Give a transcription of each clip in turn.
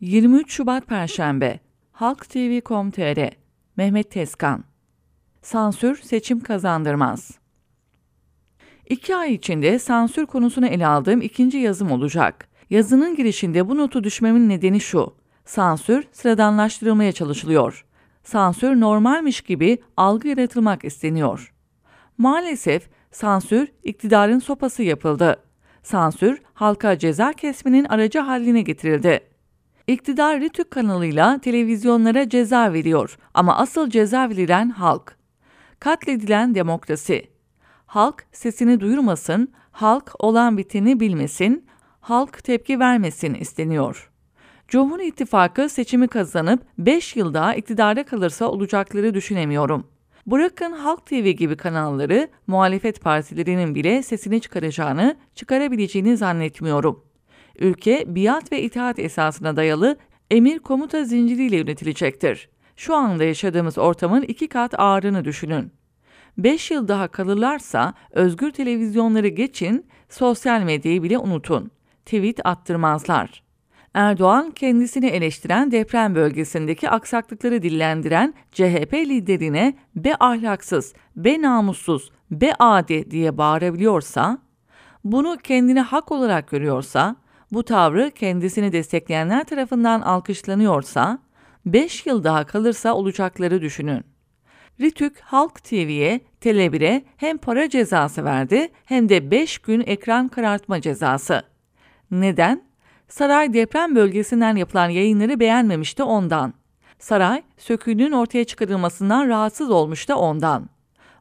23 Şubat Perşembe Halk TV.com.tr Mehmet Tezkan Sansür seçim kazandırmaz. İki ay içinde sansür konusunu ele aldığım ikinci yazım olacak. Yazının girişinde bu notu düşmemin nedeni şu. Sansür sıradanlaştırılmaya çalışılıyor. Sansür normalmiş gibi algı yaratılmak isteniyor. Maalesef sansür iktidarın sopası yapıldı. Sansür halka ceza kesmenin aracı haline getirildi. İktidar Ritük kanalıyla televizyonlara ceza veriyor ama asıl ceza verilen halk. Katledilen demokrasi. Halk sesini duyurmasın, halk olan biteni bilmesin, halk tepki vermesin isteniyor. Cumhur İttifakı seçimi kazanıp 5 yıl daha iktidarda kalırsa olacakları düşünemiyorum. Bırakın Halk TV gibi kanalları muhalefet partilerinin bile sesini çıkaracağını, çıkarabileceğini zannetmiyorum. Ülke biat ve itaat esasına dayalı emir komuta zinciriyle yönetilecektir. Şu anda yaşadığımız ortamın iki kat ağırını düşünün. 5 yıl daha kalırlarsa özgür televizyonları geçin, sosyal medyayı bile unutun. Tweet attırmazlar. Erdoğan kendisini eleştiren deprem bölgesindeki aksaklıkları dillendiren CHP liderine be ahlaksız, be namussuz, be adi diye bağırabiliyorsa, bunu kendine hak olarak görüyorsa, bu tavrı kendisini destekleyenler tarafından alkışlanıyorsa, 5 yıl daha kalırsa olacakları düşünün. Ritük Halk TV'ye, Tele1'e hem para cezası verdi hem de 5 gün ekran karartma cezası. Neden? Saray deprem bölgesinden yapılan yayınları beğenmemişti ondan. Saray, söküğünün ortaya çıkarılmasından rahatsız olmuş da ondan.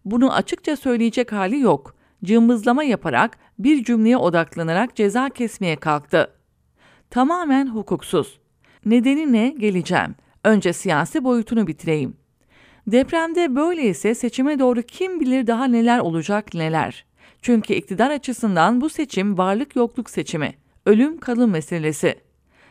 Bunu açıkça söyleyecek hali yok. Cımbızlama yaparak bir cümleye odaklanarak ceza kesmeye kalktı. Tamamen hukuksuz. Nedeni ne geleceğim. Önce siyasi boyutunu bitireyim. Depremde böyleyse seçime doğru kim bilir daha neler olacak neler. Çünkü iktidar açısından bu seçim varlık yokluk seçimi ölüm kalım meselesi.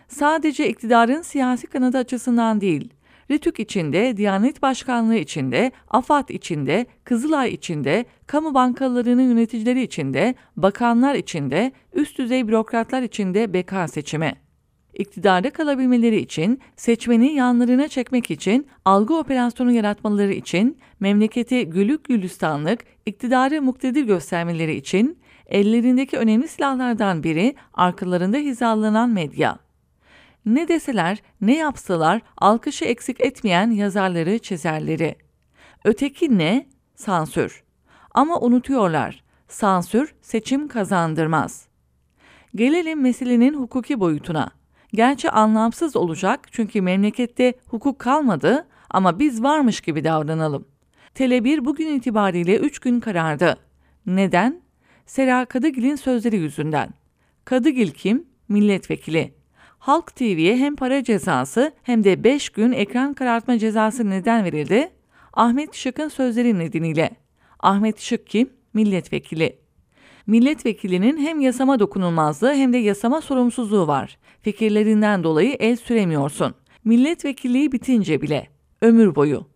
Sadece iktidarın siyasi kanadı açısından değil, Ritük içinde, Diyanet Başkanlığı içinde, AFAD içinde, Kızılay içinde, kamu bankalarının yöneticileri içinde, bakanlar içinde, üst düzey bürokratlar içinde beka seçimi. İktidarda kalabilmeleri için, seçmeni yanlarına çekmek için, algı operasyonu yaratmaları için, memleketi gülük gülistanlık, iktidarı muktedir göstermeleri için, ellerindeki önemli silahlardan biri arkalarında hizalanan medya. Ne deseler, ne yapsalar alkışı eksik etmeyen yazarları, çizerleri. Öteki ne? Sansür. Ama unutuyorlar. Sansür seçim kazandırmaz. Gelelim meselenin hukuki boyutuna. Gerçi anlamsız olacak çünkü memlekette hukuk kalmadı ama biz varmış gibi davranalım. Tele1 bugün itibariyle 3 gün karardı. Neden? Sera Kadıgil'in sözleri yüzünden. Kadıgil kim? Milletvekili. Halk TV'ye hem para cezası hem de 5 gün ekran karartma cezası neden verildi? Ahmet Şık'ın sözleri nedeniyle. Ahmet Şık kim? Milletvekili. Milletvekilinin hem yasama dokunulmazlığı hem de yasama sorumsuzluğu var. Fikirlerinden dolayı el süremiyorsun. Milletvekilliği bitince bile. Ömür boyu.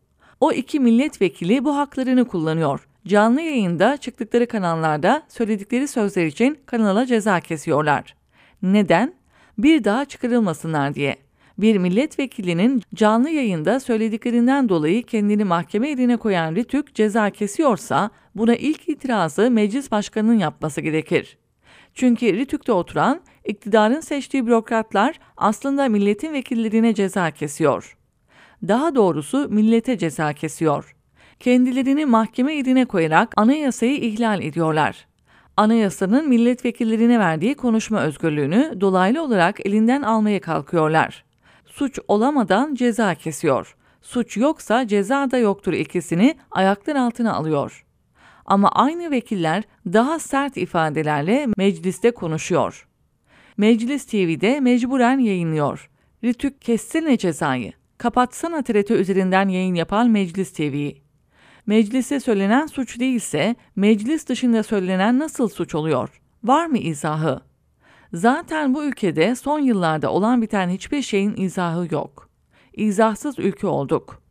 O iki milletvekili bu haklarını kullanıyor. Canlı yayında çıktıkları kanallarda söyledikleri sözler için kanala ceza kesiyorlar. Neden? Bir daha çıkarılmasınlar diye. Bir milletvekilinin canlı yayında söylediklerinden dolayı kendini mahkeme eline koyan Ritük ceza kesiyorsa buna ilk itirazı meclis başkanının yapması gerekir. Çünkü Ritük'te oturan iktidarın seçtiği bürokratlar aslında milletin vekillerine ceza kesiyor. Daha doğrusu millete ceza kesiyor kendilerini mahkeme eline koyarak anayasayı ihlal ediyorlar. Anayasanın milletvekillerine verdiği konuşma özgürlüğünü dolaylı olarak elinden almaya kalkıyorlar. Suç olamadan ceza kesiyor. Suç yoksa ceza da yoktur ikisini ayaklar altına alıyor. Ama aynı vekiller daha sert ifadelerle mecliste konuşuyor. Meclis TV'de mecburen yayınlıyor. Ritük kessene cezayı. Kapatsana TRT üzerinden yayın yapan Meclis TV'yi. Meclise söylenen suç değilse meclis dışında söylenen nasıl suç oluyor? Var mı izahı? Zaten bu ülkede son yıllarda olan biten hiçbir şeyin izahı yok. İzahsız ülke olduk.